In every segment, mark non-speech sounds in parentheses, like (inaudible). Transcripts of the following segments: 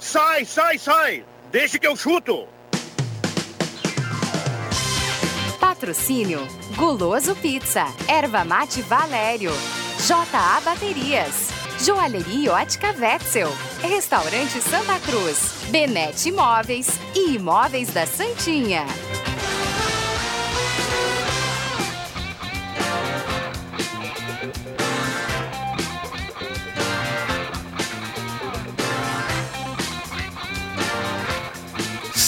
Sai, sai, sai! Deixa que eu chuto! Patrocínio Guloso Pizza, Erva Mate Valério, JA Baterias, Joalheria Ótica Wetzel, Restaurante Santa Cruz, Benete Imóveis e Imóveis da Santinha.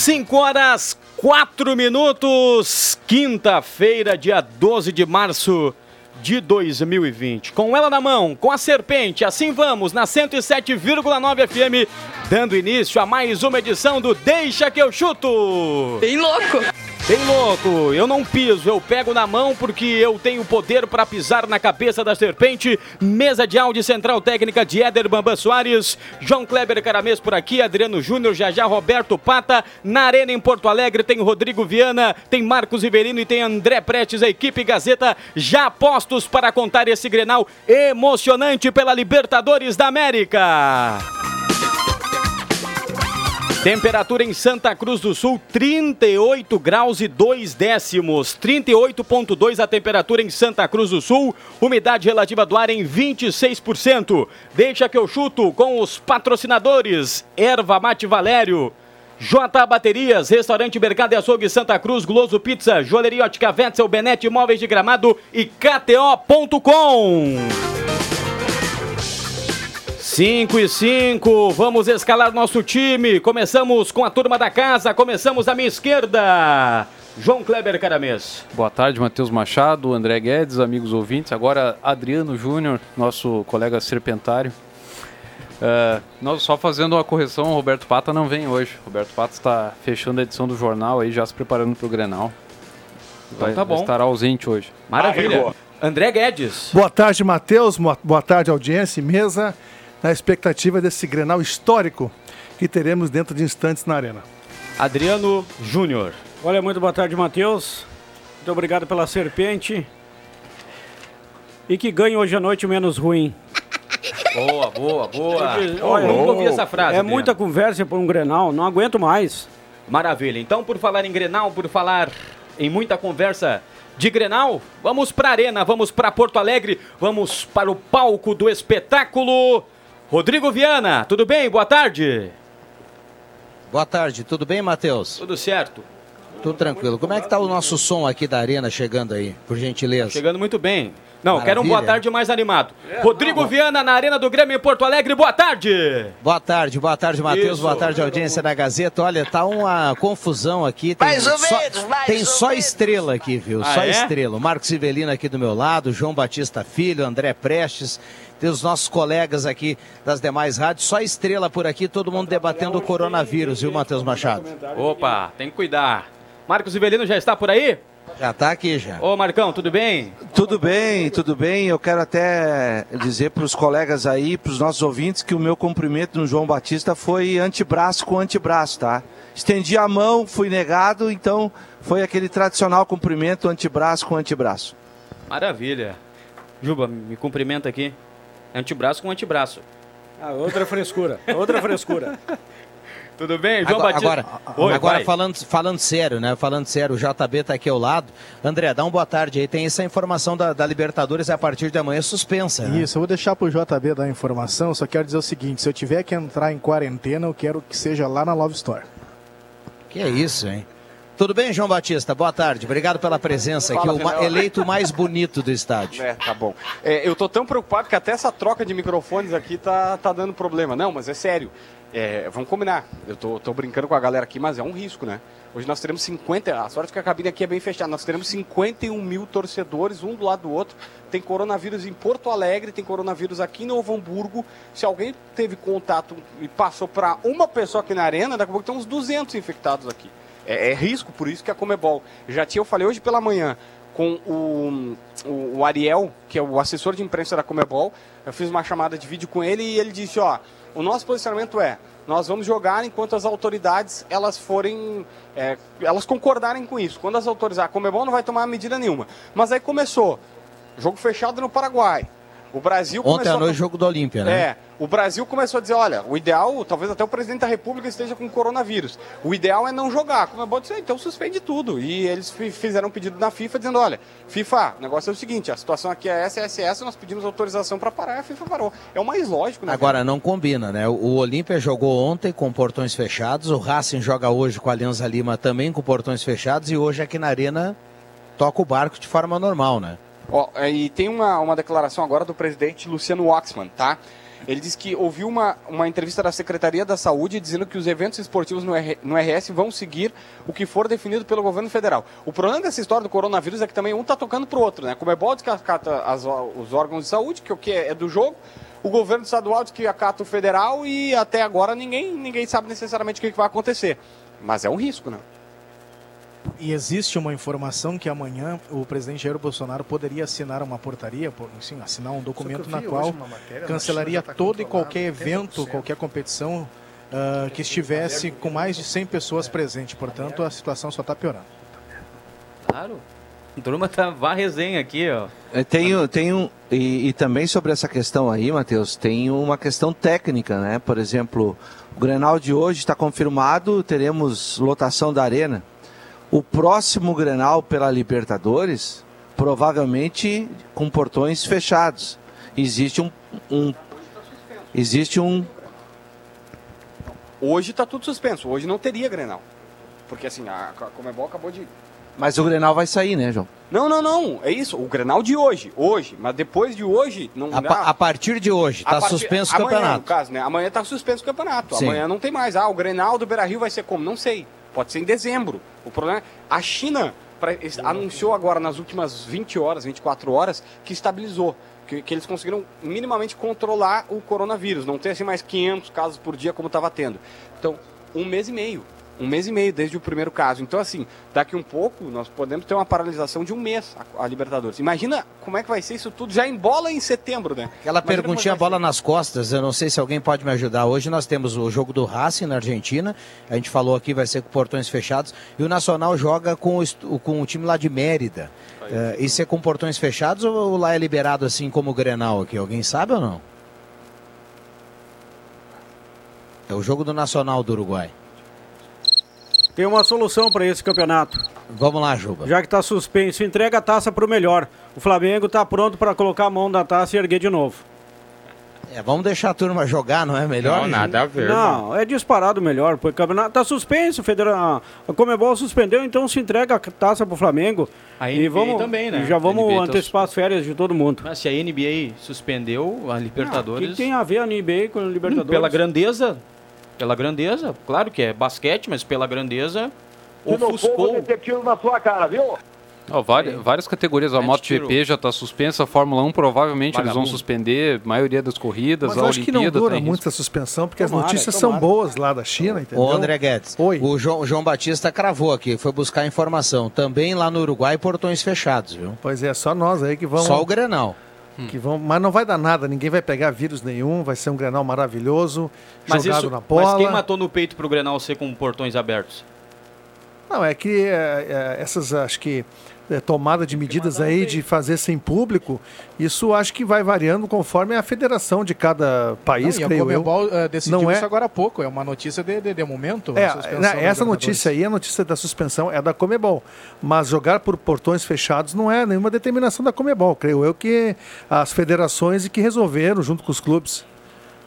Cinco horas, quatro minutos, quinta-feira, dia 12 de março de 2020. Com ela na mão, com a serpente, assim vamos, na 107,9 FM, dando início a mais uma edição do Deixa que eu chuto. Bem louco. Bem louco, eu não piso, eu pego na mão porque eu tenho poder para pisar na cabeça da serpente. Mesa de áudio central técnica de Éder Bambam Soares, João Kleber Caramês por aqui, Adriano Júnior, Jajá Roberto Pata. Na Arena em Porto Alegre tem Rodrigo Viana, tem Marcos Riverino e tem André Prestes, a equipe Gazeta já postos para contar esse Grenal emocionante pela Libertadores da América. Temperatura em Santa Cruz do Sul, 38 graus e 2 décimos. 38,2 a temperatura em Santa Cruz do Sul. Umidade relativa do ar em 26%. Deixa que eu chuto com os patrocinadores: Erva Mate Valério. J Baterias, Restaurante Mercado e Açougue Santa Cruz, Gloso Pizza, Joalheria Ótica Vetzel, Benete Imóveis de Gramado e KTO.com. 5 e 5, vamos escalar nosso time. Começamos com a turma da casa, começamos à minha esquerda. João Kleber Caramês. Boa tarde, Matheus Machado, André Guedes, amigos ouvintes. Agora, Adriano Júnior, nosso colega serpentário. Uh, nós só fazendo uma correção, o Roberto Pata não vem hoje. O Roberto Pata está fechando a edição do jornal aí, já se preparando para o Grenal. Vai, então tá bom. vai estar ausente hoje. Maravilha. André Guedes. Boa tarde, Matheus. Boa tarde, audiência e mesa na expectativa desse Grenal histórico que teremos dentro de instantes na Arena. Adriano Júnior. Olha, muito boa tarde, Matheus. Muito obrigado pela serpente. E que ganhe hoje à noite o menos ruim. (laughs) Boa, boa, boa. Olha, eu nunca ouvi essa frase. É muita conversa por um Grenal, não aguento mais. Maravilha. Então, por falar em Grenal, por falar em muita conversa de Grenal, vamos para a Arena, vamos para Porto Alegre, vamos para o palco do espetáculo. Rodrigo Viana, tudo bem? Boa tarde. Boa tarde, tudo bem, Matheus? Tudo certo. Tudo tranquilo. Como é que tá o nosso som aqui da arena chegando aí, por gentileza? Chegando muito bem. Não, Maravilha. quero um boa tarde mais animado. É, Rodrigo não, Viana na Arena do Grêmio em Porto Alegre, boa tarde! Boa tarde, boa tarde, Matheus, boa tarde, audiência da Gazeta. Olha, tá uma confusão aqui. Tem mais ou só, menos, mais Tem ou só menos. estrela aqui, viu? Ah, só é? estrela. O Marcos Ivelino aqui do meu lado, João Batista Filho, André Prestes. Tem os nossos colegas aqui das demais rádios, só estrela por aqui, todo mundo debatendo o coronavírus, viu, Matheus Machado? Opa, tem que cuidar. Marcos Ivelino já está por aí? Já tá aqui já. Ô Marcão, tudo bem? Tudo bem, tudo bem. Eu quero até dizer para os colegas aí, para os nossos ouvintes, que o meu cumprimento no João Batista foi antebraço com antebraço, tá? Estendi a mão, fui negado, então foi aquele tradicional cumprimento antebraço com antebraço. Maravilha. Juba, me cumprimenta aqui. Antebraço com antebraço. Ah, outra frescura, outra frescura. (laughs) Tudo bem, João agora, Batista? Agora, Oi, agora falando, falando sério, né? Falando sério, o JB tá aqui ao lado. André, dá uma boa tarde aí. Tem essa informação da, da Libertadores a partir de amanhã suspensa. né? Isso, eu vou deixar pro JB dar a informação, só quero dizer o seguinte, se eu tiver que entrar em quarentena, eu quero que seja lá na Love Store. Que é isso, hein? Tudo bem, João Batista? Boa tarde. Obrigado pela presença aqui. Fala, O ma- Fernando. eleito mais bonito do estádio. (laughs) É, tá bom. É, eu tô tão preocupado que até essa troca de microfones aqui tá, tá dando problema. Não, mas é sério. É, vamos combinar. Eu tô, tô brincando com a galera aqui, mas é um risco, né? Hoje nós teremos 50. A sorte é que a cabine aqui é bem fechada. Nós teremos 51 mil torcedores, um do lado do outro. Tem coronavírus em Porto Alegre, tem coronavírus aqui em Novo Hamburgo. Se alguém teve contato e passou para uma pessoa aqui na arena, daqui a pouco tem uns 200 infectados aqui. É, é risco, por isso que a Comebol. Já tinha, eu falei hoje pela manhã com o, o, o Ariel, que é o assessor de imprensa da Comebol. Eu fiz uma chamada de vídeo com ele e ele disse, ó, o nosso posicionamento é, nós vamos jogar enquanto as autoridades elas forem, é, elas concordarem com isso. Quando as autorizar, a Comebol não vai tomar medida nenhuma. Mas aí começou, jogo fechado no Paraguai. O Brasil Ontem à a- noite, jogo do Olímpia, né? É, o Brasil começou a dizer, olha, o ideal, talvez até o presidente da República esteja com coronavírus. O ideal é não jogar. Como é bom dizer, então suspende tudo. E eles fi- fizeram um pedido na FIFA dizendo, olha, FIFA, o negócio é o seguinte, a situação aqui é essa, essa, essa, nós pedimos autorização para parar e a FIFA parou. É o mais lógico, né? Agora, não combina, né? O o Olímpia jogou ontem com portões fechados, o Racing joga hoje com a Alianza Lima também com portões fechados e hoje aqui na Arena toca o barco de forma normal, né? Ó, é, e tem uma, uma declaração agora do presidente Luciano Waxman, tá? Ele disse que ouviu uma, uma entrevista da Secretaria da Saúde dizendo que os eventos esportivos no, R- no RS vão seguir o que for definido pelo governo federal. O problema dessa história do coronavírus é que também um tá tocando pro outro, né? Como é bom que acata os órgãos de saúde, que o que é do jogo, o governo estadual diz que acata o federal e até agora ninguém, ninguém sabe necessariamente o que, que vai acontecer. Mas é um risco, né? E existe uma informação que amanhã o presidente Jair Bolsonaro poderia assinar uma portaria, por- sim, assinar um documento na qual matéria, cancelaria tá todo e qualquer evento, 80%. qualquer competição ah, que estivesse com mais de 100 pessoas presentes. Portanto, a situação só está piorando. Claro. A turma tá vá resenha aqui, ó. É, Tem, o- tem um, e, e também sobre essa questão aí, Matheus, tem uma questão técnica, né? Por exemplo, o Grenal de hoje está confirmado, teremos lotação da arena. O próximo Grenal pela Libertadores, provavelmente com portões fechados. Existe um, um existe um Hoje tá tudo suspenso. Hoje não teria Grenal. Porque assim, a, Comebol acabou de mas o Grenal vai sair, né, João? Não, não, não. É isso. O Grenal de hoje. Hoje. Mas depois de hoje. Não, A, a partir de hoje, A está suspenso o amanhã, campeonato. No caso, né? Amanhã tá suspenso o campeonato. Sim. Amanhã não tem mais. Ah, o Grenal do Beira Rio vai ser como? Não sei. Pode ser em dezembro. O problema é. A China pra- anunciou agora nas últimas 20 horas, 24 horas, que estabilizou. Que, que eles conseguiram minimamente controlar o coronavírus. Não ter assim mais 500 casos por dia como estava tendo. Então, um mês e meio. Um mês e meio desde o primeiro caso. Então, assim, daqui um pouco nós podemos ter uma paralisação de um mês a, a Libertadores. Imagina como é que vai ser isso tudo já em bola em setembro, né? Aquela Imagina perguntinha ser. bola nas costas, eu não sei se alguém pode me ajudar. Hoje nós temos o jogo do Racing na Argentina, a gente falou aqui, vai ser com portões fechados, e o Nacional joga com o, com o time lá de Mérida. É, isso é com portões fechados ou lá é liberado assim como o Grenal aqui? Alguém sabe ou não? É o jogo do Nacional do Uruguai. Tem uma solução para esse campeonato. Vamos lá, Juba. Já que está suspenso, entrega a taça para o melhor. O Flamengo está pronto para colocar a mão na taça e erguer de novo. É, vamos deixar a turma jogar, não é melhor? Não, é disparado melhor, porque o campeonato tá suspenso, federa... a Comebol suspendeu, então se entrega a taça pro Flamengo. A e NBA vamos também, né? Já vamos A tá antecipar as férias de todo mundo. Mas se a NBA suspendeu a O Libertadores que tem a ver a NBA com a Libertadores? pela grandeza, pela grandeza, claro que é basquete, mas pela grandeza ofuscou. tiro na sua cara, viu? Ó, várias, várias categorias, a MotoGP já está suspensa, a Fórmula 1 provavelmente eles vão suspender a maioria das corridas, Mas a eu acho que não dura muito risco. essa suspensão, porque Tomara, as notícias tomara. são boas lá da China, entendeu? Ô André Guedes, Oi. o João, o João Batista cravou aqui, foi buscar informação. Também lá no Uruguai, portões fechados, viu? Pois é, só nós aí que vamos. Só o Grenal. Que vão, mas não vai dar nada, ninguém vai pegar vírus nenhum, vai ser um grenal maravilhoso, Mas, jogado isso, na bola. mas quem matou no peito pro Grenal ser com portões abertos? Não, é que é, é, essas, acho que, é, tomada de medidas aí de fazer sem público, isso acho que vai variando conforme a federação de cada país, Não, e a creio eu. Comebol eh, decidiu Não é- isso agora há pouco. É uma notícia de, de, de momento. É, né, essa notícia aí, a notícia da suspensão é da Comebol. Mas jogar por portões fechados não é nenhuma determinação da Comebol. Creio eu que as federações e que resolveram, junto com os clubes,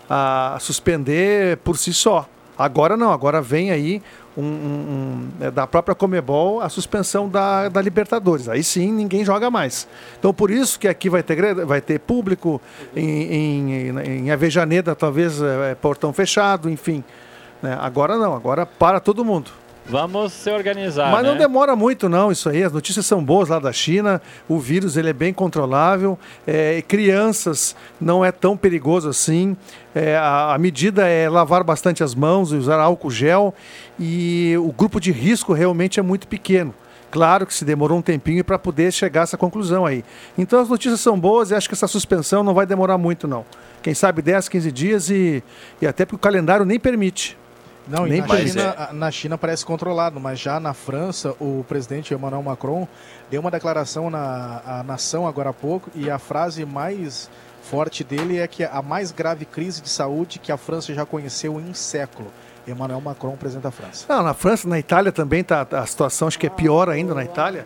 a suspender por si só. Agora não, agora vem aí um, um- um, é, da própria Comebol a suspensão da, da Libertadores. Aí sim ninguém joga mais. Então por isso que aqui vai ter, vai ter público, em, em, em Avejaneda talvez é, portão fechado, enfim. né? Agora não, agora para todo mundo. Vamos se organizar, Mas não né? demora muito não, isso aí. As notícias são boas lá da China. O vírus ele é bem controlável. É, crianças não é tão perigoso assim. É, a, a medida é lavar bastante as mãos e usar álcool gel. E o grupo de risco realmente é muito pequeno. Claro que se demorou um tempinho para poder chegar a essa conclusão aí. Então as notícias são boas e acho que essa suspensão não vai demorar muito não. Quem sabe 10, 15 dias e, e até porque o calendário nem permite. Não, e Nem na. China, a- na China parece controlado, mas já na França, o presidente Emmanuel Macron deu uma declaração na à nação agora há pouco e a frase mais forte dele é que a mais grave crise de saúde que a França já conheceu em século. Emmanuel Macron, presidente da França. Não, na França, na Itália também tá, a situação acho que é pior ainda na Itália.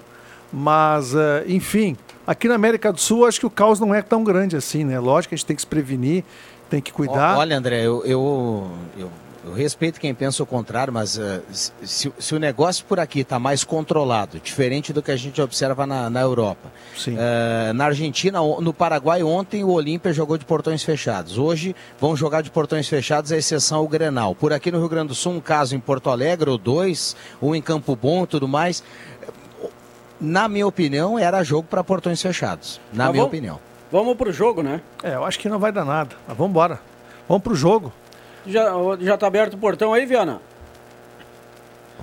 Mas, eh, enfim, aqui na América do Sul acho que o caos não é tão grande assim, né? Lógico que a gente tem que se prevenir, tem que cuidar. Olha, André, eu, eu, eu, eu respeito quem pensa o contrário, mas uh, se, se, o negócio por aqui está mais controlado, diferente do que a gente observa na, na Europa. Uh, na Argentina, no Paraguai, ontem o Olímpia jogou de portões fechados. Hoje vão jogar de portões fechados, à exceção o Grenal. Por aqui no Rio Grande do Sul, um caso em Porto Alegre, ou dois, um em Campo Bom e tudo mais. Na minha opinião, era jogo para portões fechados. Na Tá minha bom. opinião. Vamos pro jogo, né? É, eu acho que não vai dar nada. Mas vamos embora. Vamos pro jogo. Já, já tá aberto o portão aí, Viana?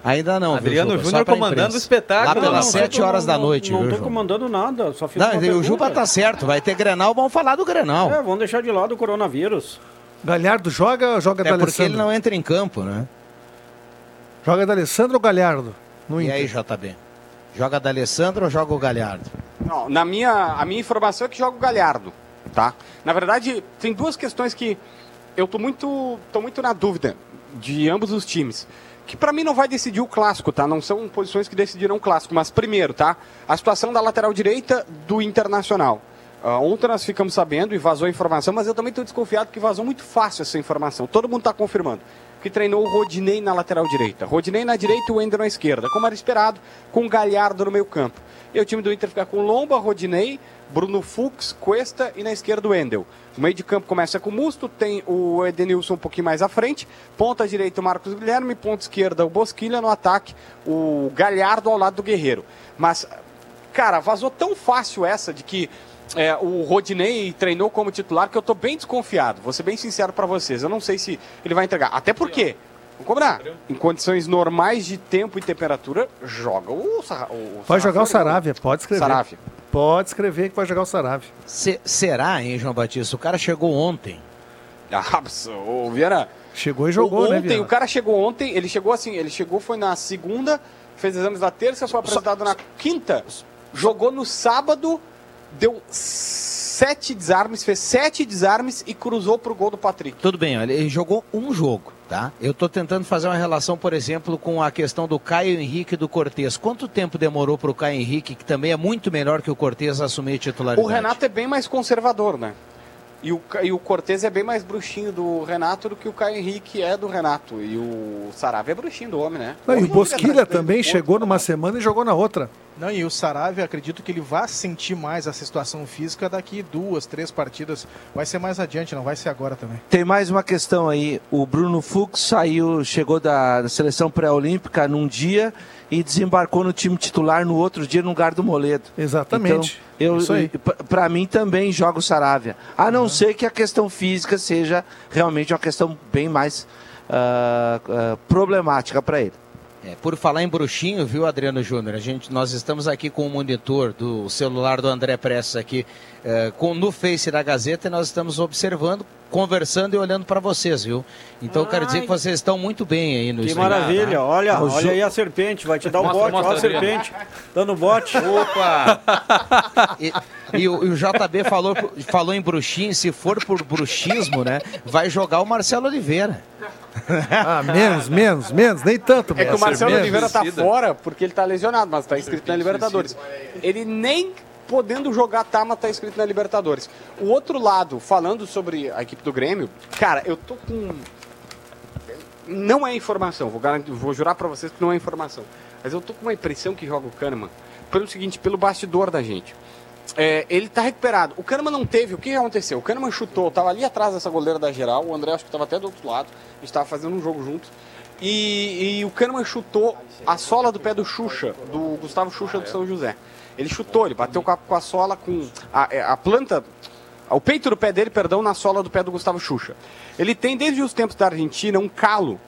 Ainda não, viu, Adriano Juba? Só Júnior comandando o espetáculo. Lá Não, pelas não, 7 não, horas da não, noite, Não viu, tô Juba? comandando nada, só fiz Não, uma o. Juba tá certo. Vai ter Grenal, vamos falar do Grenal. É, vamos deixar de lado o coronavírus. Galhardo joga ou joga É da porque ele não entra em campo, né? Joga da Alessandro ou Galhardo? No E aí, JB? Joga da Alessandro ou joga o Galhardo? Não, na minha, a minha informação é que joga o Galhardo, tá? Na verdade, tem duas questões que eu tô muito, tô muito na dúvida de ambos os times. Que pra mim não vai decidir o clássico, tá? Não são posições que decidirão o clássico. Mas primeiro, tá? A situação da lateral direita do Internacional. Ah, ontem nós ficamos sabendo e vazou a informação, mas eu também estou desconfiado que vazou muito fácil essa informação. Todo mundo está confirmando. Que treinou o Rodinei na lateral direita. Rodinei na direita e o Wender na esquerda. Como era esperado, com o Galhardo no meio campo. E o time do Inter fica com Lomba, Rodinei, Bruno Fux, Cuesta e na esquerda o Wendel. O meio de campo começa com o Musto, tem o Edenilson um pouquinho mais à frente, ponta direita o Marcos Guilherme, ponta esquerda o Bosquilha, no ataque o Galhardo ao lado do Guerreiro. Mas, cara, vazou tão fácil essa de que é, o Rodinei treinou como titular que eu tô bem desconfiado. Vou ser bem sincero para vocês. Eu não sei se ele vai entregar. Até porque, vamos combinar, em condições normais de tempo e temperatura, joga o, Sa- o Vai jogar o Saravia. Pode escrever. Saravia. Pode escrever que vai jogar o Saravia. Se- será, hein, João Batista? O cara chegou ontem. (laughs) Ah, o Vieira. Chegou e jogou, né, Ontem, Viana? o cara chegou ontem, ele chegou assim, ele chegou, foi na segunda, fez exames na terça, foi apresentado na quinta, jogou no sábado, deu sete desarmes, fez sete desarmes e cruzou pro gol do Patrick. Tudo bem, olha, ele jogou um jogo, tá? Eu tô tentando fazer uma relação, por exemplo, com a questão do Caio Henrique e do Cortez. Quanto tempo demorou pro Caio Henrique, que também é muito melhor que o Cortez, assumir a titularidade? O Renato é bem mais conservador, né? E o, e o Cortez é bem mais bruxinho do Renato do que o Caio Henrique é do Renato. E o Saravia é bruxinho do homem, né? Não, e o Bosquilha do também chegou numa semana e jogou na outra. Não, e o Saravia, acredito que ele vai sentir mais essa situação física daqui duas, três partidas. Vai ser mais adiante, não vai ser agora também. Tem mais uma questão aí. O Bruno Fux saiu, chegou da, da seleção pré-olímpica num dia e desembarcou no time titular no outro dia no lugar do Moledo. Exatamente. Então, eu, Isso aí. p- pra mim também joga o Saravia. A não ser que a questão física seja realmente uma questão bem mais ah, ah, problemática para ele. É, por falar em bruxinho, viu, Adriano Júnior? A gente, nós estamos aqui com o monitor do celular do André Prestes aqui é, com, no Face da Gazeta e nós estamos observando, conversando e olhando para vocês, viu? Então eu quero dizer que vocês estão muito bem aí no Que maravilha, olha, O olha jo- aí a serpente, vai te dar um Mostra, bote, mostra, olha a serpente, dando bote. Opa! E, e o, e o JB falou, falou em bruxinho, se for por bruxismo, né? Vai jogar o Marcelo Oliveira. (laughs) Ah, menos, menos, menos, nem tanto. É que o Marcelo menos. Oliveira tá fora porque ele tá lesionado, mas tá inscrito na Libertadores. Ele nem podendo jogar tá, mas tá inscrito na Libertadores. O outro lado, falando sobre a equipe do Grêmio, cara, eu tô com. Não é informação, vou, garantir, vou jurar pra vocês que não é informação. Mas eu tô com uma impressão que joga o Kahneman pelo seguinte, pelo bastidor da gente. É, ele tá recuperado. O Kahneman não teve. O que aconteceu? O Kahneman chutou, tava ali atrás dessa goleira da geral. O André acho que tava até do outro lado. A gente tava fazendo um jogo juntos. E, e o Kahneman chutou a sola do pé do Xuxa, do Gustavo Xuxa do São José. Ele chutou, ele bateu com a, com a sola com a, é, a planta, o peito do pé dele, perdão, na sola do pé do Gustavo Xuxa. Ele tem desde os tempos da Argentina um calo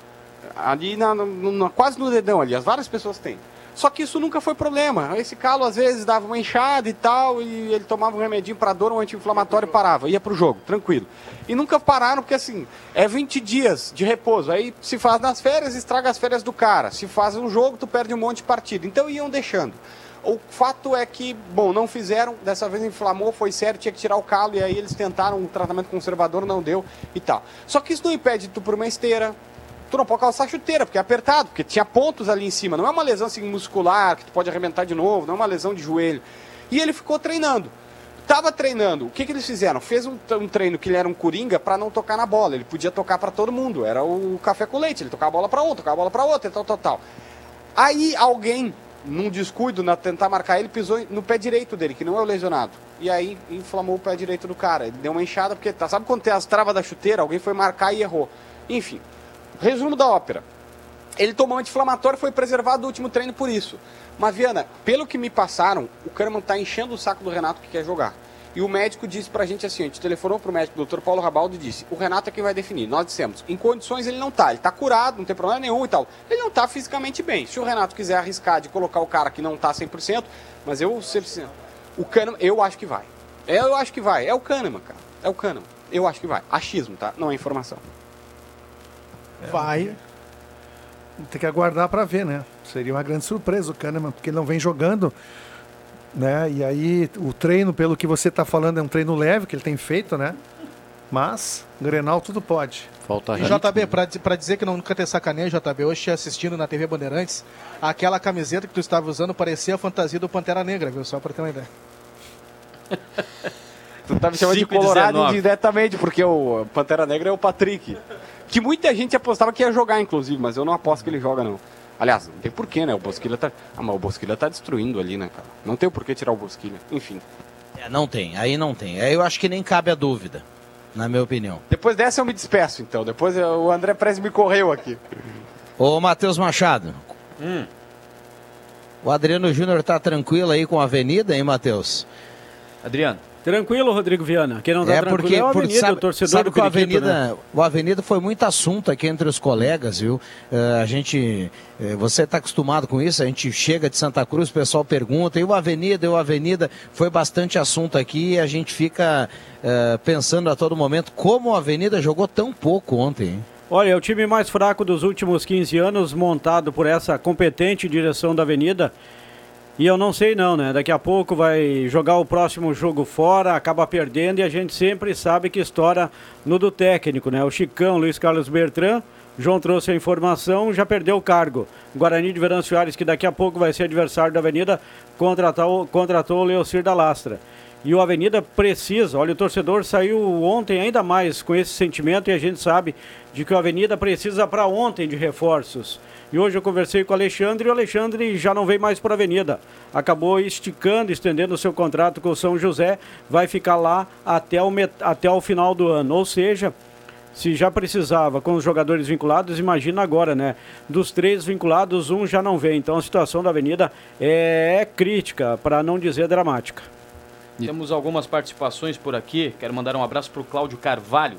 ali na, na- na- quase no dedão ali, as várias pessoas têm. Só que isso nunca foi problema. Esse calo às vezes dava uma enxada e tal, e ele tomava um remedinho para dor, um anti-inflamatório e parava, ia pro jogo, tranquilo. E nunca pararam, porque assim, é 20 dias de repouso. Aí se faz nas férias, estraga as férias do cara. Se faz um jogo, tu perde um monte de partida. Então iam deixando. O fato é que, bom, não fizeram, dessa vez inflamou, foi sério, tinha que tirar o calo, e aí eles tentaram um tratamento conservador, não deu e tal. Só que isso não impede tu por uma esteira, tu não pode calçar chuteira, porque é apertado, porque tinha pontos ali em cima. Não é uma lesão assim, muscular, que tu pode arrebentar de novo, não é uma lesão de joelho. E ele ficou treinando. Tava treinando, o que, que eles fizeram? Fez um, um treino que ele era um coringa para não tocar na bola. Ele podia tocar para todo mundo, era o café com leite. Ele tocava a bola para um, tocava a bola para outro, tal, tal, tal. Aí alguém, num descuido, na tentar marcar ele, pisou no pé direito dele, que não é o lesionado. E aí inflamou o pé direito do cara. Ele deu uma enxada, porque tá, sabe quando tem as travas da chuteira? Alguém foi marcar e errou. Enfim, resumo da ópera. Ele tomou anti-inflamatório e foi preservado do último treino por isso. Mas, Viana, pelo que me passaram, o Kahneman tá enchendo o saco do Renato que quer jogar. E o médico disse pra gente assim, a gente telefonou pro médico, o Dr. Paulo Rabaldo, e disse, o Renato é quem vai definir. Nós dissemos, em condições ele não tá, ele tá curado, não tem problema nenhum e tal. Ele não tá fisicamente bem. Se o Renato quiser arriscar de colocar o cara que não tá 100%, mas eu, 100%, o Kahneman, eu acho que vai. Eu acho que vai. É o Kahneman, cara. É o Kahneman. Eu acho que vai. Achismo, tá? Não é informação. Vai. Tem que aguardar para ver, né? Seria uma grande surpresa o Kahneman, porque ele não vem jogando. Né? E aí o treino, pelo que você está falando, é um treino leve que ele tem feito, né? Mas, Grenal tudo pode. Falta E JB, pra, di- pra dizer que não nunca ter sacaneio, JB, hoje te assistindo na TV Bandeirantes, aquela camiseta que tu estava usando parecia a fantasia do Pantera Negra, viu? Só pra ter uma ideia. (laughs) Tu tá me chamando de 5 Colorado 19. indiretamente, porque o Pantera Negra é o Patrick. Que muita gente apostava que ia jogar, inclusive, mas eu não aposto que ele joga, não. Aliás, não tem porquê, né? O Bosquilha tá. Ah, mas o Bosquilha tá destruindo ali, né, cara? Não tem o porquê tirar o Bosquilha. Enfim. É, não tem, aí não tem. Aí eu acho que nem cabe a dúvida, na minha opinião. Depois dessa eu me despeço, então. Depois eu- o André Prez me correu aqui. Ô, Matheus Machado. Hum. O Adriano Júnior tá tranquilo aí com a Avenida, hein, Matheus? Adriano. Tranquilo, Rodrigo Viana. Quem não tá é porque é o Avenida, sabe, o torcedor sabe do que o Periquito, Avenida, né? o Avenida foi muito assunto aqui entre os colegas, viu? Eh, a gente, eh, você está acostumado com isso, a gente chega de Santa Cruz, o pessoal pergunta, e o Avenida, e o Avenida, foi bastante assunto aqui e a gente fica eh, pensando a todo momento como a Avenida jogou tão pouco ontem, hein? Olha, é o time mais fraco dos últimos 15 anos, montado por essa competente direção da Avenida. E eu não sei não, né? Daqui a pouco vai jogar o próximo jogo fora, acaba perdendo e a gente sempre sabe que estoura no do técnico, né? O Chicão, Luiz Carlos Bertrand, João trouxe a informação, já perdeu o cargo. Guarani de Verão Soares, que daqui a pouco vai ser adversário da Avenida, contratou, contratou o Leocir da Lastra. E o Avenida precisa, olha, o torcedor saiu ontem ainda mais com esse sentimento e a gente sabe de que o Avenida precisa para ontem de reforços. E hoje eu conversei com o Alexandre e o Alexandre já não vem mais para a Avenida. Acabou esticando, estendendo o seu contrato com o São José, vai ficar lá até o, met- até o final do ano. Ou seja, se já precisava com os jogadores vinculados, imagina agora, né? Dos três vinculados, um já não vem. Então a situação da Avenida é crítica, para não dizer dramática. Temos algumas participações por aqui. Quero mandar um abraço para o Cláudio Carvalho.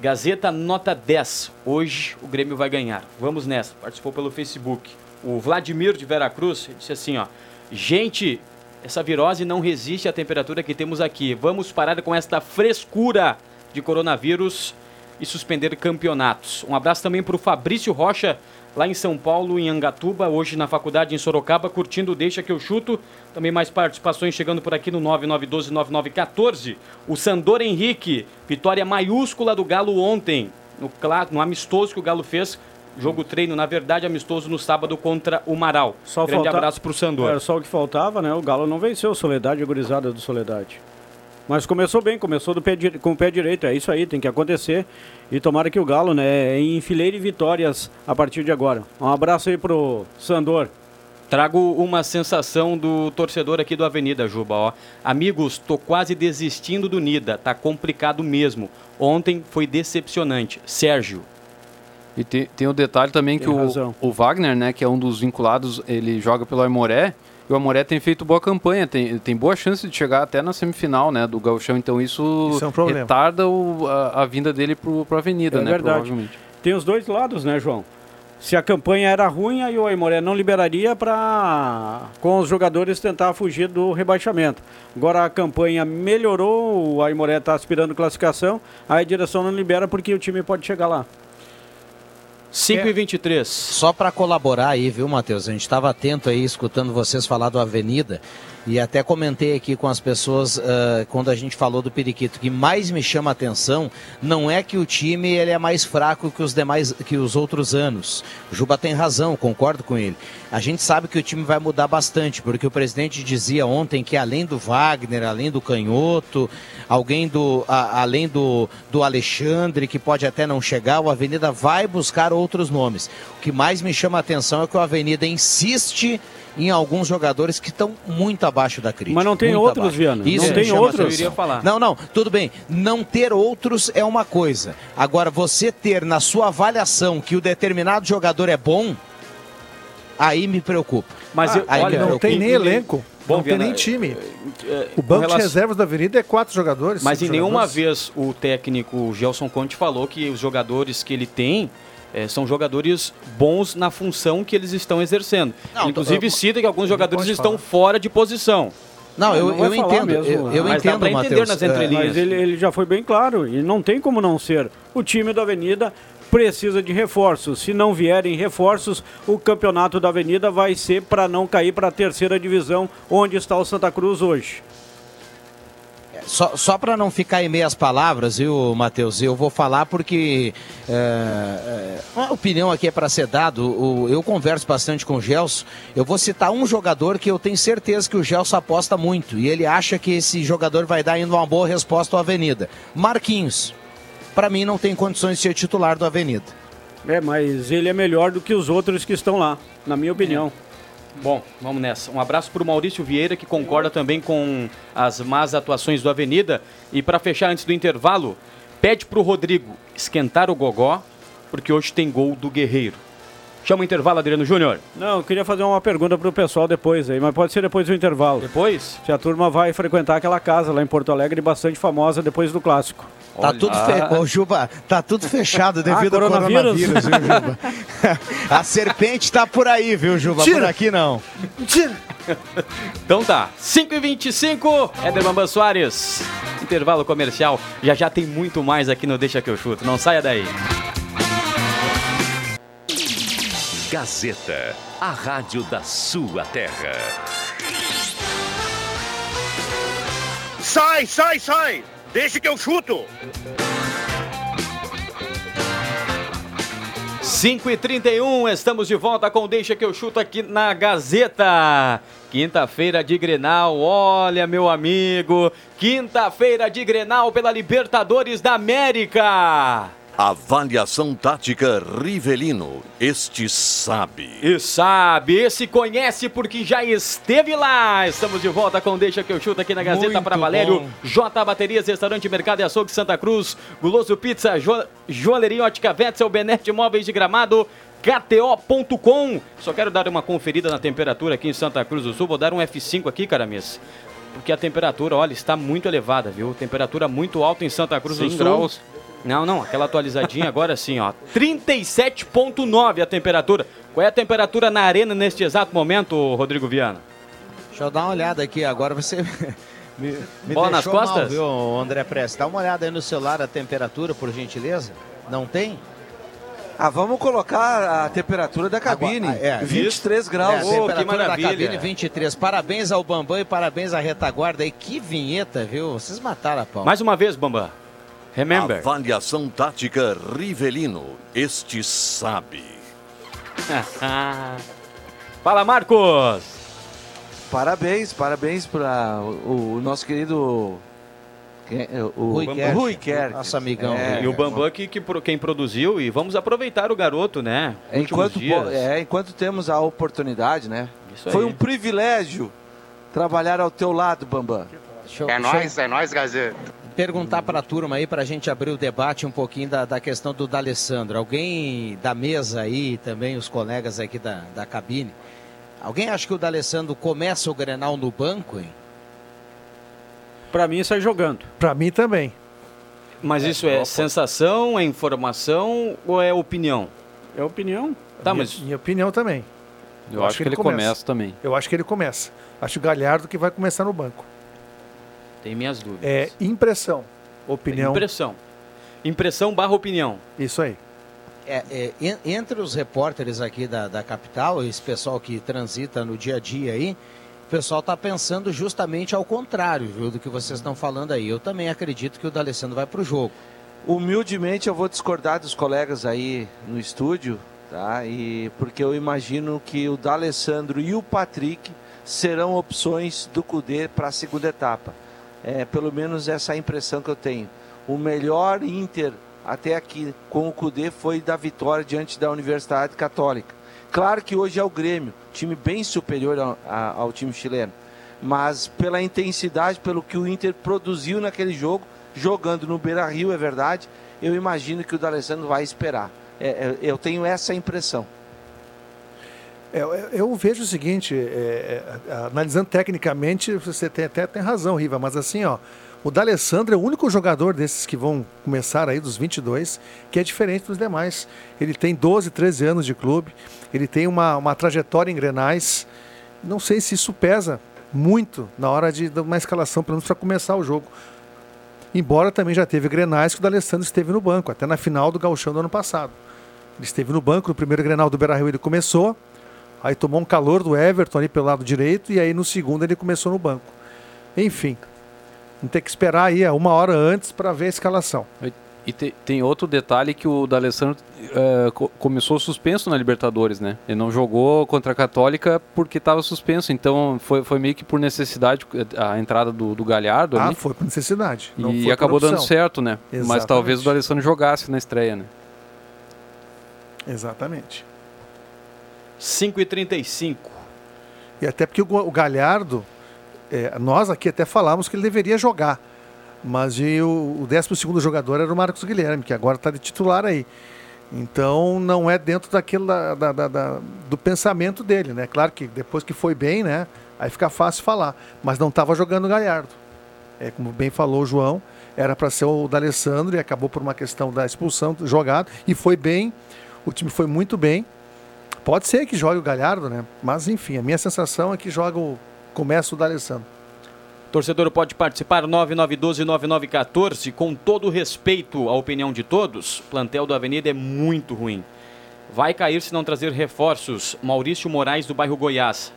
Gazeta nota 10. Hoje o Grêmio vai ganhar. Vamos nessa. Participou pelo Facebook. O Vladimir de Veracruz disse assim, ó. Gente, essa virose não resiste à temperatura que temos aqui. Vamos parar com esta frescura de coronavírus e suspender campeonatos. Um abraço também para o Fabrício Rocha, lá em São Paulo, em Angatuba, hoje na faculdade em Sorocaba, curtindo Deixa que eu chuto. Também mais participações chegando por aqui no 99129914. O Sandor Henrique, vitória maiúscula do Galo ontem, no, no amistoso que o Galo fez. Jogo treino, na verdade, amistoso no sábado contra o Marau. Só Grande falta- abraço pro Sandor. Era só o que faltava, né? O Galo não venceu o Soledade, a gurizada do Soledade. Mas começou bem, começou do pé com o pé direito, é isso aí, tem que acontecer. E tomara que o Galo, né, enfileire vitórias a partir de agora. Um abraço aí pro Sandor. Trago uma sensação do torcedor aqui do Avenida, Juba. Ó. Amigos, tô quase desistindo do Nida. Tá complicado mesmo. Ontem foi decepcionante. Sérgio. E tem, tem o detalhe também que Tem o, razão. o Wagner, né, que é um dos vinculados, ele joga pelo Aimoré. E o Amoré tem feito boa campanha, tem, tem boa chance de chegar até na semifinal, né, do Gauchão. Então isso, Isso é um retarda o- a, a vinda dele pro, pro Avenida, É né, verdade. provavelmente. Tem os dois lados, né, João? Se a campanha era ruim, aí o Aimoré não liberaria para com os jogadores tentar fugir do rebaixamento. Agora a campanha melhorou, o Aimoré está aspirando classificação, aí a direção não libera porque o time pode chegar lá. 5 e 23. Só para colaborar aí, viu, Matheus? A gente estava atento aí, escutando vocês falar do Avenida. E até comentei aqui com as pessoas ah, quando a gente falou do Periquito, que mais me chama a atenção não é que o time ele é mais fraco que os demais, que os outros anos. O Juba tem razão, concordo com ele. A gente sabe que o time vai mudar bastante, porque o presidente dizia ontem que além do Wagner, além do Canhoto, alguém do a- além do, do Alexandre, que pode até não chegar, o Avenida vai buscar outros nomes. O que mais me chama a atenção é que o Avenida insiste em alguns jogadores que estão muito abaixo da crítica. Mas não tem outros, abaixo. Viana. Isso Não tem outros. Eu iria falar. Não, não, tudo bem. Não ter outros é uma coisa. Agora, você ter na sua avaliação que o determinado jogador é bom, aí me preocupa. Mas eu- aí me olha, Não preocupa. tem nem elenco. Bom, não tem Viana, nem time. É, O com banco de relação- reservas da Avenida é quatro jogadores. Mas em cinco nenhuma jogadores. vez o técnico Gelson Conte falou que os jogadores que ele tem eh, são jogadores bons na função que eles estão exercendo. Não, Inclusive eu- cita que alguns jogadores estão fora de posição. Não, eu, Não eu entendo. mesmo, eu eu mas dá entendo, pra entender Matheus. nas É, entrelinhas. Mas ele, ele já foi bem claro, e não tem como não ser. O time da Avenida precisa de reforços. Se não vierem reforços, o campeonato da Avenida vai ser para não cair para a terceira divisão, onde está o Santa Cruz hoje. Só, só para não ficar em meias palavras, viu, Matheus? Eu vou falar porque é, é, a opinião aqui é para ser dado. Eu converso bastante com o Gelson. Eu vou citar um jogador que eu tenho certeza que o Gelson aposta muito. E ele acha que esse jogador vai dar ainda uma boa resposta ao Avenida. Marquinhos. Para mim, não tem condições de ser titular do Avenida. É, mas ele é melhor do que os outros que estão lá, na minha opinião. Bom, vamos nessa. Um abraço para o Maurício Vieira, que concorda também com as más atuações do Avenida. E para fechar antes do intervalo, pede para o Rodrigo esquentar o gogó, porque hoje tem gol do Guerreiro. Chama o intervalo, Adriano Júnior. Não, eu queria fazer uma pergunta pro pessoal depois aí, mas pode ser depois do intervalo. Depois? Se a turma vai frequentar aquela casa lá em Porto Alegre, bastante famosa depois do clássico. Tá tudo fechado. Ô, Juba, tá tudo fechado devido Ah, ao coronavírus? coronavírus, viu, Juba? (laughs) A serpente tá por aí, viu, Juba? Por Tira. aqui não. Então tá, 5h25, Éder Bambam Soares. Intervalo comercial. Já já tem muito mais aqui no Deixa Que Eu Chuto. Não saia daí. Gazeta, a rádio da sua terra. Sai, sai, sai! Deixa que eu chuto! 5 e 31 estamos de volta com Deixa que eu chuto aqui na Gazeta. Quinta-feira de Grenal, olha meu amigo, quinta-feira de Grenal pela Libertadores da América. Avaliação tática Rivelino. Este sabe. E sabe, esse conhece porque já esteve lá. Estamos de volta com Deixa que eu chuto aqui na Gazeta para Valério. bom. J Baterias, Restaurante Mercado e Açougue Santa Cruz, Guloso Pizza, jo Joalheria Ótica Vetzel, Benete Móveis de Gramado, KTO.com. Só quero dar uma conferida na temperatura aqui em Santa Cruz do Sul. Vou dar um F5 aqui, Caramis. Porque a temperatura, olha, está muito elevada, viu? Temperatura muito alta em Santa Cruz do 100 Sul. graus. Não, não, aquela atualizadinha agora sim, ó. 37.9 a temperatura. Qual é a temperatura na arena neste exato momento, Rodrigo Viana? Deixa eu dar uma olhada aqui agora. Você (laughs) me, me Bola nas deixou mal, costas? viu, André Prestes? Dá uma olhada aí no celular a temperatura, por gentileza. Não tem? Ah, vamos colocar a temperatura da cabine. Agora, é, 23 graus. É, a Ô, temperatura que da maravilha. cabine 23. Parabéns ao Bambam e parabéns à retaguarda aí. Que vinheta, viu? Vocês mataram a pau. Mais uma vez, Bambam. Remember. Avaliação tática Rivelino. Este sabe. (laughs) Fala, Marcos. Parabéns, parabéns para o, o nosso querido é? o Rui Kersh. Rui Kersh. Nosso amigão. É, e o Bambam que, que quem produziu e vamos aproveitar o garoto, né? Últimos Enquanto, dias. po- é, enquanto temos a oportunidade, né? Isso Foi aí. um privilégio trabalhar ao teu lado, Bambam. É nóis, é nóis, Gazeta. Perguntar para a turma aí, para a gente abrir o debate um pouquinho da, da questão do D'Alessandro. Alguém da mesa aí, também os colegas aqui da, da cabine, alguém acha que o D'Alessandro começa o Grenal no banco, hein? Pra mim, sai jogando. Pra mim também. Mas isso é sensação, é informação ou é opinião? É opinião. Tá, minha, mas minha opinião também. Eu, acho que ele começa. também. Eu acho que ele começa. Acho o Galhardo que vai começar no banco. Tem minhas dúvidas. É impressão. Opinião. Impressão. Impressão barra opinião. Isso aí. É, é, en- entre os repórteres aqui da, da capital, esse pessoal que transita no dia a dia aí, o pessoal está pensando justamente ao contrário viu, do que vocês estão falando aí. Eu também acredito que o D'Alessandro vai para o jogo. Humildemente eu vou discordar dos colegas aí no estúdio, tá? E porque eu imagino que o D'Alessandro e o Patrick serão opções do Cudê para a segunda etapa. É pelo menos essa é impressão que eu tenho. O melhor Inter até aqui com o Cudê foi da vitória diante da Universidade Católica. Claro que hoje é o Grêmio, time bem superior ao, ao time chileno. Mas pela intensidade, pelo que o Inter produziu naquele jogo, jogando no Beira Rio, é verdade, eu imagino que o D'Alessandro vai esperar. É, é, eu tenho essa impressão. É, eu- eu vejo o seguinte, é, é, analisando tecnicamente, você tem até tem razão, Riva, mas assim, ó, o D'Alessandro é o único jogador desses que vão começar aí, dos 22, que é diferente dos demais. Ele tem 12, 13 anos de clube, ele tem uma, uma trajetória em Grenais, não sei se isso pesa muito na hora de uma escalação, pelo menos para começar o jogo. Embora também já teve Grenais que o D'Alessandro esteve no banco, até na final do Gauchão do ano passado. Ele esteve no banco, no primeiro Grenal do Beira-Rio ele começou, Aí tomou um calor do Everton ali pelo lado direito e aí no segundo ele começou no banco. Enfim, vamos ter que esperar aí é, uma hora antes para ver a escalação. E te- tem outro detalhe que o D'Alessandro co- começou suspenso na Libertadores, né? Ele não jogou contra a Católica porque estava suspenso, então foi, foi meio que por necessidade eh, a entrada do, do Galhardo Ah, ali. foi por necessidade. não E acabou dando certo, né? Mas Exatamente. talvez o D'Alessandro jogasse na estreia, né? Exatamente. 5 e 35 até porque o, Galhardo, é, nós aqui até falamos que ele deveria jogar. Mas o, o 12 jogador era o Marcos Guilherme, que agora está de titular aí. Então não é dentro daquele da- da- da- da- do pensamento dele, né? Claro que depois que foi bem, né? Aí fica fácil falar. Mas não estava jogando o Galhardo. É, como bem falou o João, era para ser o D'Alessandro e acabou por uma questão da expulsão jogado. E foi bem, o time foi muito bem. Pode ser que jogue o Galhardo, né? Mas enfim, a minha sensação é que joga o. Começa o D'Alessandro. Torcedor pode participar 9912-9914 com todo respeito à opinião de todos. Plantel do Avenida é muito ruim. Vai cair se não trazer reforços. Maurício Moraes do bairro Goiás.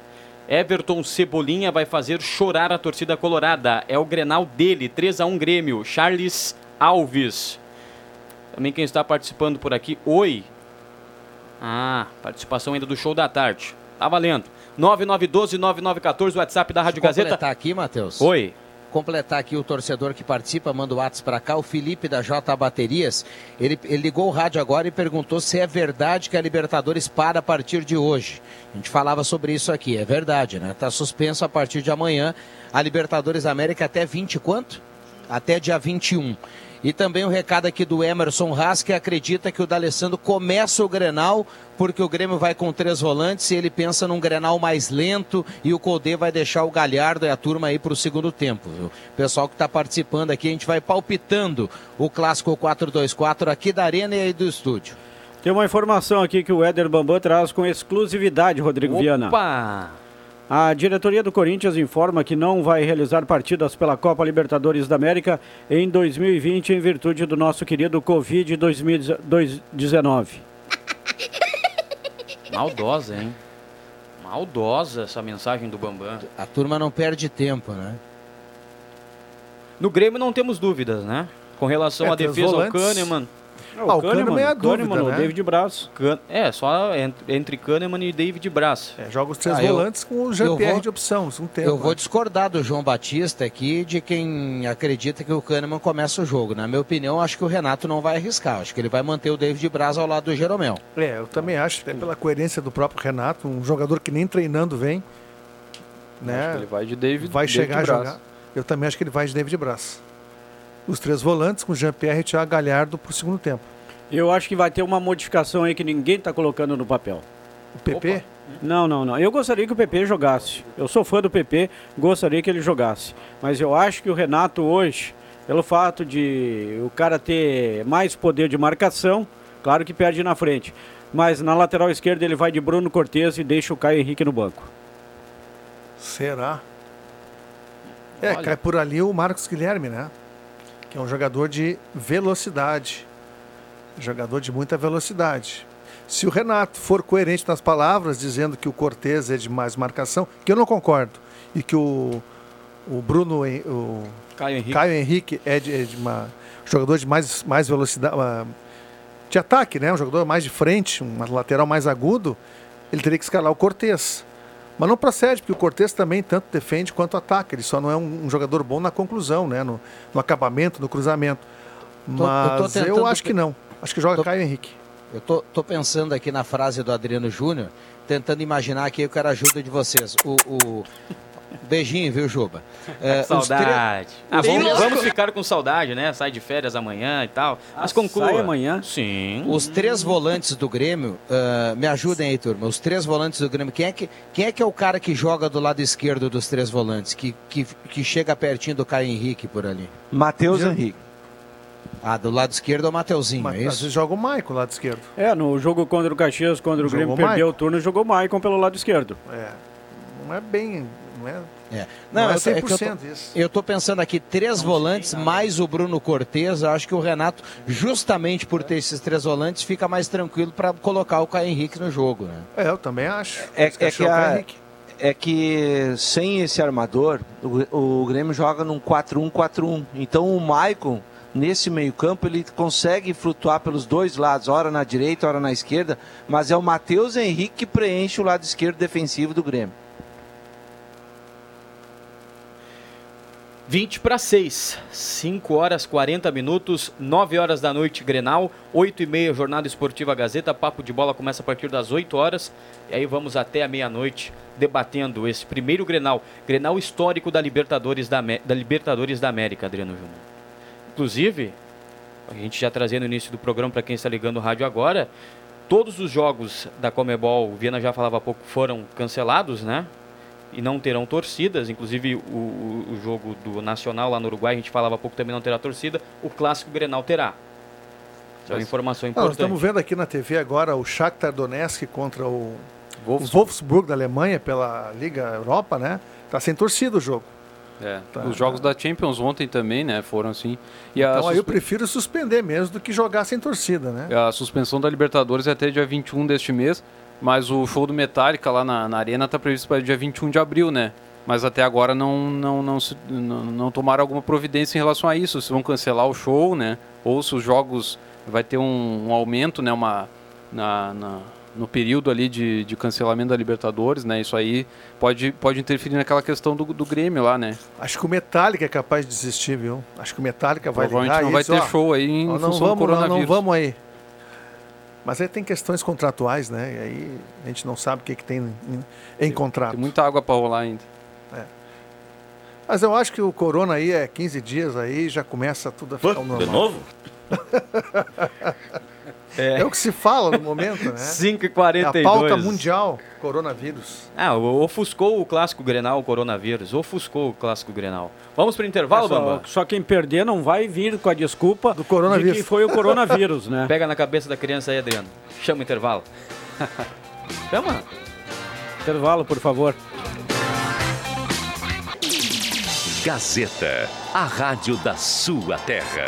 Everton Cebolinha vai fazer chorar a torcida colorada. É o Grenal dele, 3 a 1 Grêmio. Charles Alves. Também quem está participando por aqui. Oi. Ah, participação ainda do show da tarde. Tá valendo. 9912-9914, WhatsApp da Rádio Gazeta. Completar aqui, Matheus. Oi. Completar aqui o torcedor que participa, manda o WhatsApp para cá, o Felipe da J Baterias. Ele, ele ligou o rádio agora e perguntou se é verdade que a Libertadores para a partir de hoje. A gente falava sobre isso aqui, é verdade, né? Tá suspenso a partir de amanhã a Libertadores América até 20 e quanto? Até dia 21. E também o recado aqui do Emerson Haas, que acredita que o D'Alessandro começa o Grenal, porque o Grêmio vai com três volantes e ele pensa num Grenal mais lento e o Codê vai deixar o Galhardo e a turma aí para o segundo tempo. Viu? Pessoal que está participando aqui, a gente vai palpitando o clássico 4-2-4 aqui da Arena e aí do estúdio. Tem uma informação aqui que o Éder Bambam traz com exclusividade, Rodrigo Viana. Opa! A diretoria do Corinthians informa que não vai realizar partidas pela Copa Libertadores da América em 2020 em virtude do nosso querido Covid 2019. (laughs) Maldosa, hein? Maldosa essa mensagem do Bambam. A turma não perde tempo, né? No Grêmio não temos dúvidas, né? Com relação É, à defesa ao volantes. Kahneman. Ah, o Kahneman é a dúvida, Kahneman, o né? David Braz. É, só entre, entre Kahneman e David Braz. É, joga os três Ah, eu- volantes com o eu Jean-Pierre vou- de opção. Um tempo, Eu vou né? discordar do João Batista aqui, de quem acredita que o Kahneman começa o jogo. Na minha opinião, acho que o Renato não vai arriscar. Acho que ele vai manter o David Braz ao lado do Jeromel. É, eu também acho, até pela coerência do próprio Renato, um jogador que nem treinando vem. Né? Acho que ele vai de David vai David chegar a Braz. jogar. Eu também acho que ele vai de David Braz. Os três volantes com Jean-Pierre e Thiago Galhardo para o segundo tempo. Eu acho que vai ter uma modificação aí que ninguém está colocando no papel. O PP? Não, não, não. Eu gostaria que o PP jogasse. Eu sou fã do PP, gostaria que ele jogasse. Mas eu acho que o Renato hoje, pelo fato de o cara ter mais poder de marcação, claro que perde na frente. Mas na lateral esquerda ele vai de Bruno Cortes e deixa o Caio Henrique no banco. Será? É, Olha. cai por ali o Marcos Guilherme, né? Que é um jogador de velocidade. Jogador de muita velocidade. Se o Renato for coerente nas palavras, dizendo que o Cortez é de mais marcação, que eu não concordo, e que o, o Bruno, o Caio Henrique. Caio Henrique é de, é de uma jogador de mais, mais velocidade, ah, de ataque, né? Um jogador mais de frente, um lateral mais agudo, ele teria que escalar o Cortez. Mas não procede, porque o Cortez também tanto defende quanto ataca. Ele só não é um, um jogador bom na conclusão, né? No, no acabamento, no cruzamento. Tô- eu Mas eu, tentando acho que não. Acho que joga Tô- Caio Henrique. Eu tô, tô pensando aqui na frase do Adriano Júnior, tentando imaginar aqui, eu quero a ajuda de vocês. O, o- Beijinho, viu, Juba? (laughs) É, os Saudade. tre- Ah, os vamos, vamos ficar com saudade, né? Sai de férias amanhã e tal. Mas conclua. sai amanhã? Sim. Os três volantes do Grêmio, ah, me ajudem aí, turma. Os três volantes do Grêmio, quem é, que, quem é que é o cara que joga do lado esquerdo dos três volantes? Que, que, que chega pertinho do Caio Henrique por ali? Matheus Henrique. Ah, do lado esquerdo é o Mateuzinho, Mas, é às isso? vezes joga o Maicon lado esquerdo. É, no jogo contra o Caxias, quando o Grêmio perdeu o turno, jogou o Maicon pelo lado esquerdo. É. Não é bem. Não é, É. não Não, é eu tô- é que eu 100% tô- isso. Eu tô pensando aqui, três volantes mais o Bruno Cortez. Eu acho que o Renato, justamente por ter esses três volantes, fica mais tranquilo para colocar o Caio Henrique no jogo, né? É, eu também acho. É, é que Caio a- Henrique. é que sem esse armador, o, o Grêmio joga num 4-1-4-1. Então o Maicon, nesse meio-campo, ele consegue flutuar pelos dois lados, ora na direita, ora na esquerda, mas é o Matheus Henrique que preenche o lado esquerdo defensivo do Grêmio. 20 para 6, 5 horas 40 minutos, 9 horas da noite Grenal, 8 e meia Jornada Esportiva Gazeta, Papo de Bola começa a partir das 8 horas. E aí vamos até a meia-noite debatendo esse primeiro Grenal, Grenal histórico da Libertadores da, da Libertadores da América, Adriano Júnior. Inclusive, a gente já trazendo no início do programa para quem está ligando o rádio agora, todos os jogos da Comebol, o Viana já falava há pouco, foram cancelados, né? E não terão torcidas. Inclusive, o, o, jogo do Nacional lá no Uruguai, a gente falava há pouco, também não terá torcida. O clássico Grenal terá. Isso é uma informação Não, nós importante. estamos vendo aqui na TV agora o Shakhtar Donetsk contra o Wolfsburg, o Wolfsburg da Alemanha pela Liga Europa, né? Tá sem torcida o jogo. É, Tá. Os jogos da Champions ontem também, né, foram assim. E a, Então aí eu suspe- prefiro suspender mesmo do que jogar sem torcida, né? a suspensão da Libertadores é até dia 21 deste mês, mas o show do Metallica lá na, na Arena está previsto para dia 21 de abril, né? Mas até agora não, não, não, não, não tomaram alguma providência em relação a isso, se vão cancelar o show, né? Ou se os jogos vai ter um, um aumento, né? Uma, na, na- no período ali de, de cancelamento da Libertadores, né? Isso aí pode, pode interferir naquela questão do, do Grêmio lá, né? Acho que o Metallica é capaz de desistir, viu? Acho que o Metallica vai Provavelmente ligar não e vai ter ó, show aí em ó, não função do vamos, não, coronavírus. não vamos aí. Mas aí tem questões contratuais, né? E aí a gente não sabe o que, que tem em, em contrato. Tem muita água para rolar ainda. Mas eu acho que o corona aí é 15 dias aí, já começa tudo a ficar ao normal. De novo? (laughs) É. o que se fala no momento, né? 5h42. É a pauta mundial, coronavírus. Ah, o- ofuscou o clássico Grenal, o coronavírus. Ofuscou o clássico Grenal. Vamos pro intervalo, só, Bamba? só quem perder não vai vir com a desculpa do coronavírus. de que foi o coronavírus, né? Pega na cabeça da criança aí, Adriano. Chama o intervalo. (laughs) Chama. Intervalo, por favor. Gazeta, a rádio da sua terra.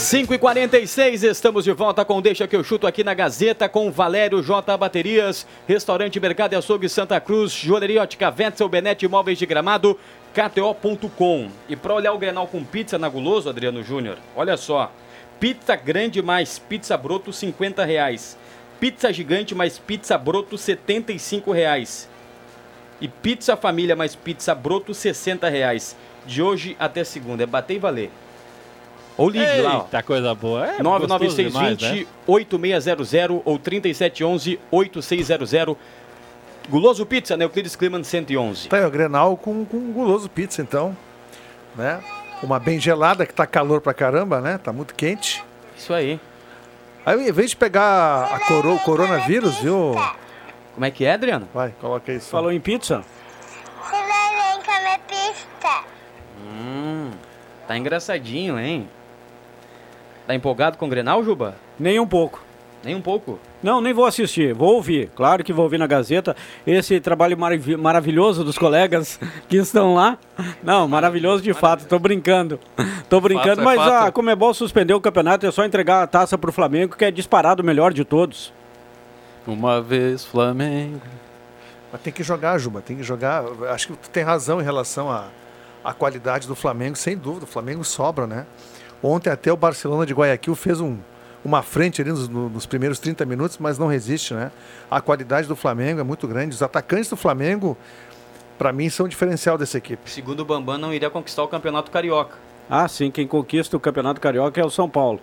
Cinco e 46 estamos de volta com Deixa que eu chuto aqui na Gazeta com Valério J Baterias, Restaurante Mercado e Açougue Santa Cruz, Joalheria Ótica Wetzel, Benete Imóveis de Gramado, KTO.com. E para olhar o Grenal com pizza na Guloso, Adriano Júnior, olha só, pizza grande mais pizza broto 50 reais, pizza gigante mais pizza broto 75 reais e pizza família mais pizza broto 60 reais. De hoje até segunda, é bater e valer. Ou ligue lá, ó. Eita, coisa boa. É 99620 8600 ou 3711 8600. Guloso Pizza, né? Euclides Kliman 111. Tá aí, o Grenal com, com guloso pizza, então. Né? Uma bem gelada, que tá calor pra caramba, né? Tá muito quente. Isso aí. Aí, em vez de pegar a coro, o coronavírus, viu? Como é que é, Adriano? Vai, coloca isso. Falou em pizza? Você vai vir comer pizza? Hum, tá engraçadinho, hein? Tá empolgado com o Grenal, Juba? Nem um pouco. Nem um pouco? Não, nem vou assistir, vou ouvir. Claro que vou ouvir na Gazeta esse trabalho marav- maravilhoso dos colegas (laughs) que estão lá. Não, maravilhoso de fato, tô brincando. Tô brincando, Fato é mas fato. a Comebol suspendeu o campeonato, é só entregar a taça pro Flamengo, que é disparado o melhor de todos. Uma vez Flamengo. Mas tem que jogar, Juba, tem que jogar. Acho que tu tem razão em relação à, à qualidade do Flamengo, sem dúvida. O Flamengo sobra, né? Ontem até o Barcelona de Guayaquil fez um, uma frente ali nos, no- nos primeiros 30 minutos, mas não resiste, né? A qualidade do Flamengo é muito grande. Os atacantes do Flamengo, para mim, são o diferencial dessa equipe. Segundo o Bambam, não iria conquistar o Campeonato Carioca. Ah, sim, quem conquista o Campeonato Carioca é o São Paulo.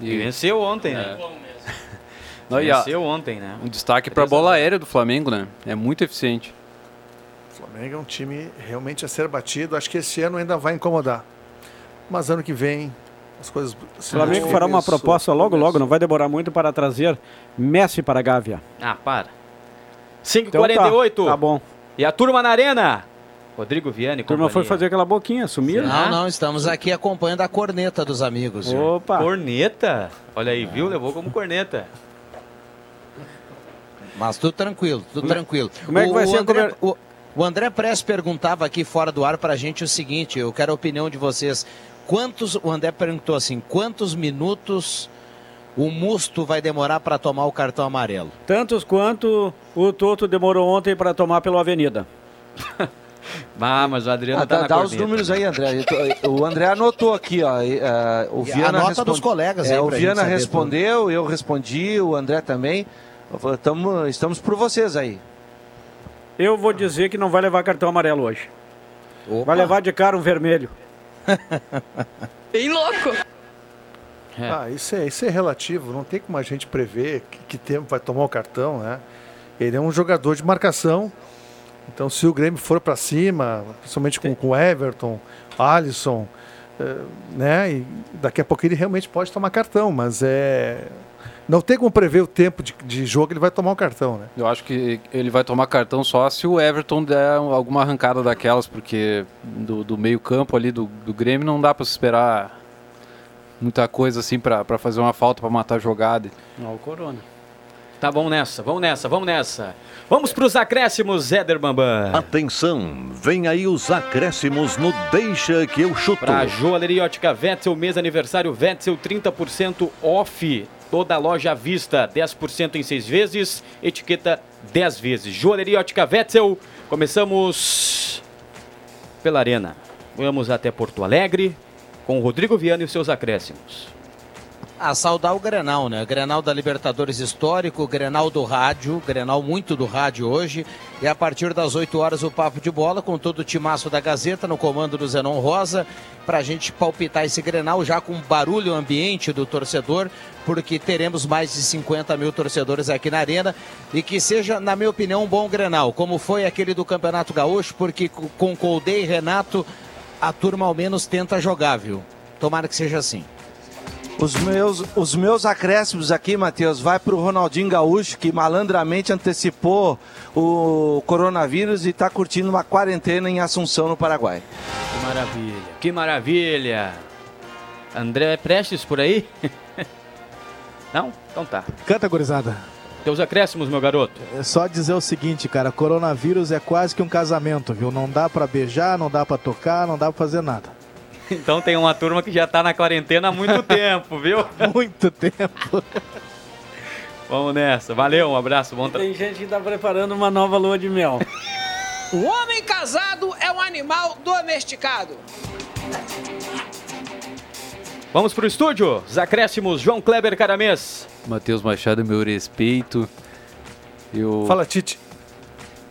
E venceu ontem, né? (laughs) Não, e a- Venceu ontem, né? Um destaque para a bola aérea do Flamengo, né? É muito eficiente. O Flamengo é um time realmente a ser batido. Acho que esse ano ainda vai incomodar. Mas ano que vem as coisas. O Flamengo fará uma proposta logo, logo, não vai demorar muito para trazer Messi para a Gávea. Ah, para. 5h48. Então tá, tá bom. E a turma na arena? Rodrigo Viane, A turma foi fazer aquela boquinha, sumiram? Não, não, estamos aqui acompanhando a corneta dos amigos. viu? Opa! Corneta? Olha aí, viu? Levou como corneta. Mas tudo tranquilo, tudo Como é- tranquilo. como é que vai ser a André, o, o André Press perguntava aqui fora do ar pra gente o seguinte, eu quero a opinião de vocês. Quantos, o André perguntou assim, quantos minutos o Musto vai demorar para tomar o cartão amarelo? Tantos quanto o Toto demorou ontem para tomar pelo Avenida. (laughs) Ah, mas o Adriano Ah, tá dá na dá os números aí, André. O André anotou aqui, ó. eh, o a Viana nota respon- dos colegas É, aí o pra gente Viana respondeu, eu respondi, o André também. Tamo, estamos por vocês aí. Eu vou dizer que não vai levar cartão amarelo hoje. Vai levar de cara um vermelho. (laughs) Bem louco. Ah, isso é, isso é relativo. Não tem como a gente prever que, que tempo vai tomar o cartão, né? Ele é um jogador de marcação. Então, se o Grêmio for para cima, principalmente com, com o Everton, Alisson, né? E daqui a pouco ele realmente pode tomar cartão, mas é. Não tem como prever o tempo de, de jogo ele vai tomar o cartão, né? Eu acho que ele vai tomar cartão só se o Everton der alguma arrancada daquelas, porque do, do meio campo ali do, do Grêmio não dá para esperar muita coisa assim para fazer uma falta, para matar a jogada. Não, o Corona. Tá bom nessa, vamos nessa, vamos nessa. Vamos pros acréscimos, Éder Bambam. Atenção, vem aí os acréscimos no Deixa que eu chuto. Pra Joalheria Ótica Vetzel, mês aniversário Vetzel, 30% off. Toda a loja à vista, 10% em seis vezes, etiqueta 10 vezes. Joalheria Ótica Vetzel, começamos pela Arena. Vamos até Porto Alegre com o Rodrigo Viana e os seus acréscimos. A saudar o Grenal, né? Grenal da Libertadores histórico, Grenal do rádio, Grenal muito do rádio hoje. E a partir das 8 horas o papo de bola com todo o timaço da Gazeta no comando do Zenon Rosa, pra gente palpitar esse Grenal já com barulho ambiente do torcedor, porque teremos mais de 50 mil torcedores aqui na arena e que seja, na minha opinião, um bom Grenal, como foi aquele do Campeonato Gaúcho, porque co- com Colde e Renato a turma ao menos tenta jogar, viu? Tomara que seja assim. Os meus, os meus acréscimos aqui, Matheus, vai para o Ronaldinho Gaúcho, que malandramente antecipou o coronavírus e está curtindo uma quarentena em Assunção, no Paraguai. Que maravilha, que maravilha. André Prestes por aí? (laughs) Não? Então tá. Canta, gurizada. Teus acréscimos, meu garoto. É só dizer o seguinte, cara, coronavírus é quase que um casamento, viu? Não dá pra beijar, não dá pra tocar, não dá pra fazer nada. Então tem uma turma que já tá na quarentena há muito tempo, viu? (laughs) Muito tempo. Vamos nessa. Valeu, um abraço. Bom tra... Tem gente que tá preparando uma nova lua de mel. O homem casado é um animal domesticado. Vamos pro estúdio. Os acréscimos, João Kleber Caramês. Matheus Machado, meu respeito. Eu, Fala, Tite.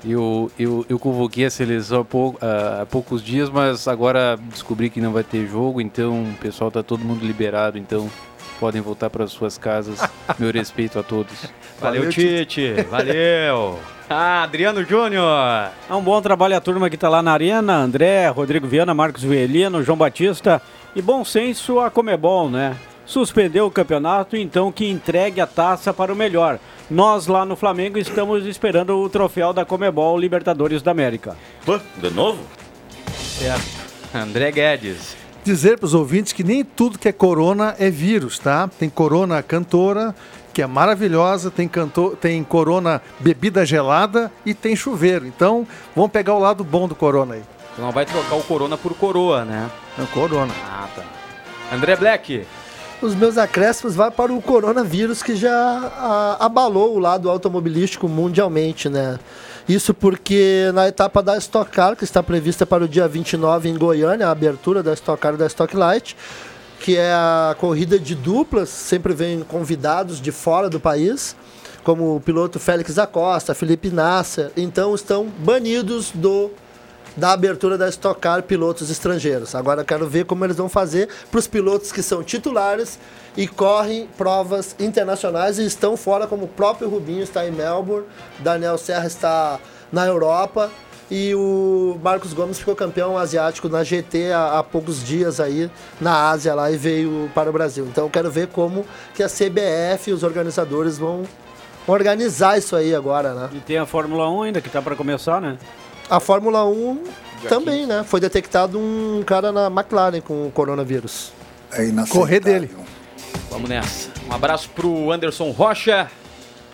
Eu, eu, eu convoquei a seleção há, pou- há- há poucos dias, mas agora descobri que não vai ter jogo, então o pessoal tá todo mundo liberado, então podem voltar para suas casas. (laughs) Meu respeito a todos. Valeu, Tite. Valeu. (laughs) Ah, Adriano Júnior. É um bom trabalho a turma que está lá na arena, André, Rodrigo Viana, Marcos Vielino, João Batista e bom senso a Comebol, né? Suspendeu o campeonato, então que entregue a taça para o melhor. Nós lá no Flamengo estamos esperando o troféu da Comebol Libertadores da América. Pô, de novo? Certo. André Guedes. dizer para os ouvintes que nem tudo que é corona é vírus, tá? Tem corona cantora, que é maravilhosa, tem, cantor, tem corona bebida gelada e tem chuveiro. Então, vamos pegar o lado bom do corona aí. Não vai trocar o corona por coroa, né? É o corona. Ah, tá. André Black. Os meus acréscimos vai para o coronavírus que já a, abalou o lado automobilístico mundialmente, né? Isso porque na etapa da Stock Car, que está prevista para o dia 29 em Goiânia, a abertura da Stock Car e da Stock Light, que é a corrida de duplas, sempre vem convidados de fora do país, como o piloto Félix Acosta, Felipe Nasser, então estão banidos do da abertura da Stock Car pilotos estrangeiros. Agora eu quero ver como eles vão fazer para os pilotos que são titulares e correm provas internacionais e estão fora, como o próprio Rubinho está em Melbourne, Daniel Serra está na Europa e o Marcos Gomes ficou campeão asiático na GT há, há, poucos dias aí na Ásia lá e veio para o Brasil. Então eu quero ver como que a CBF e os organizadores vão organizar isso aí agora, né? E tem a Fórmula 1 ainda que está para começar, né? A Fórmula 1 também, né? Foi detectado um cara na McLaren com o coronavírus. É Correr dele. Vamos nessa. Um abraço pro Anderson Rocha.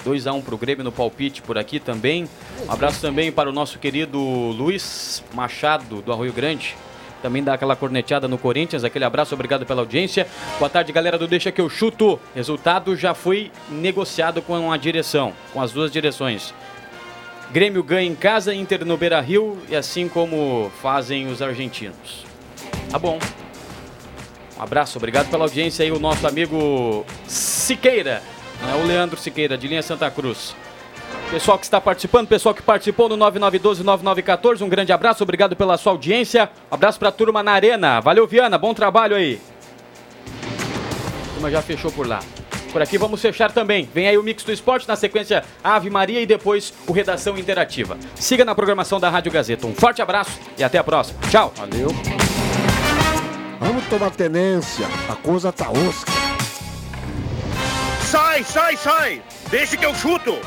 2x1 pro Grêmio no palpite por aqui também. Um abraço também para o nosso querido Luiz Machado, do Arroio Grande. Também dá aquela corneteada no Corinthians. Aquele abraço, obrigado pela audiência. Boa tarde, galera do Deixa que eu chuto. Resultado já foi negociado com a direção, com as duas direções. Grêmio ganha em casa, Inter no Beira Rio, e assim como fazem os argentinos. Tá bom. Um abraço, obrigado pela audiência aí, o nosso amigo Siqueira, né, o Leandro Siqueira, de linha Santa Cruz. Pessoal que está participando, pessoal que participou no 9912-9914, um grande abraço, obrigado pela sua audiência. Um abraço para a turma na Arena. Valeu, Viana, bom trabalho aí. A turma já fechou por lá. Por aqui vamos fechar também. Vem aí o Mix do Esporte, na sequência Ave Maria e depois o Redação Interativa. Siga na programação da Rádio Gazeta. Um forte abraço e até a próxima. Tchau. Valeu. Vamos tomar tenência, a coisa tá osca. Sai, sai, sai! Deixa que eu chuto!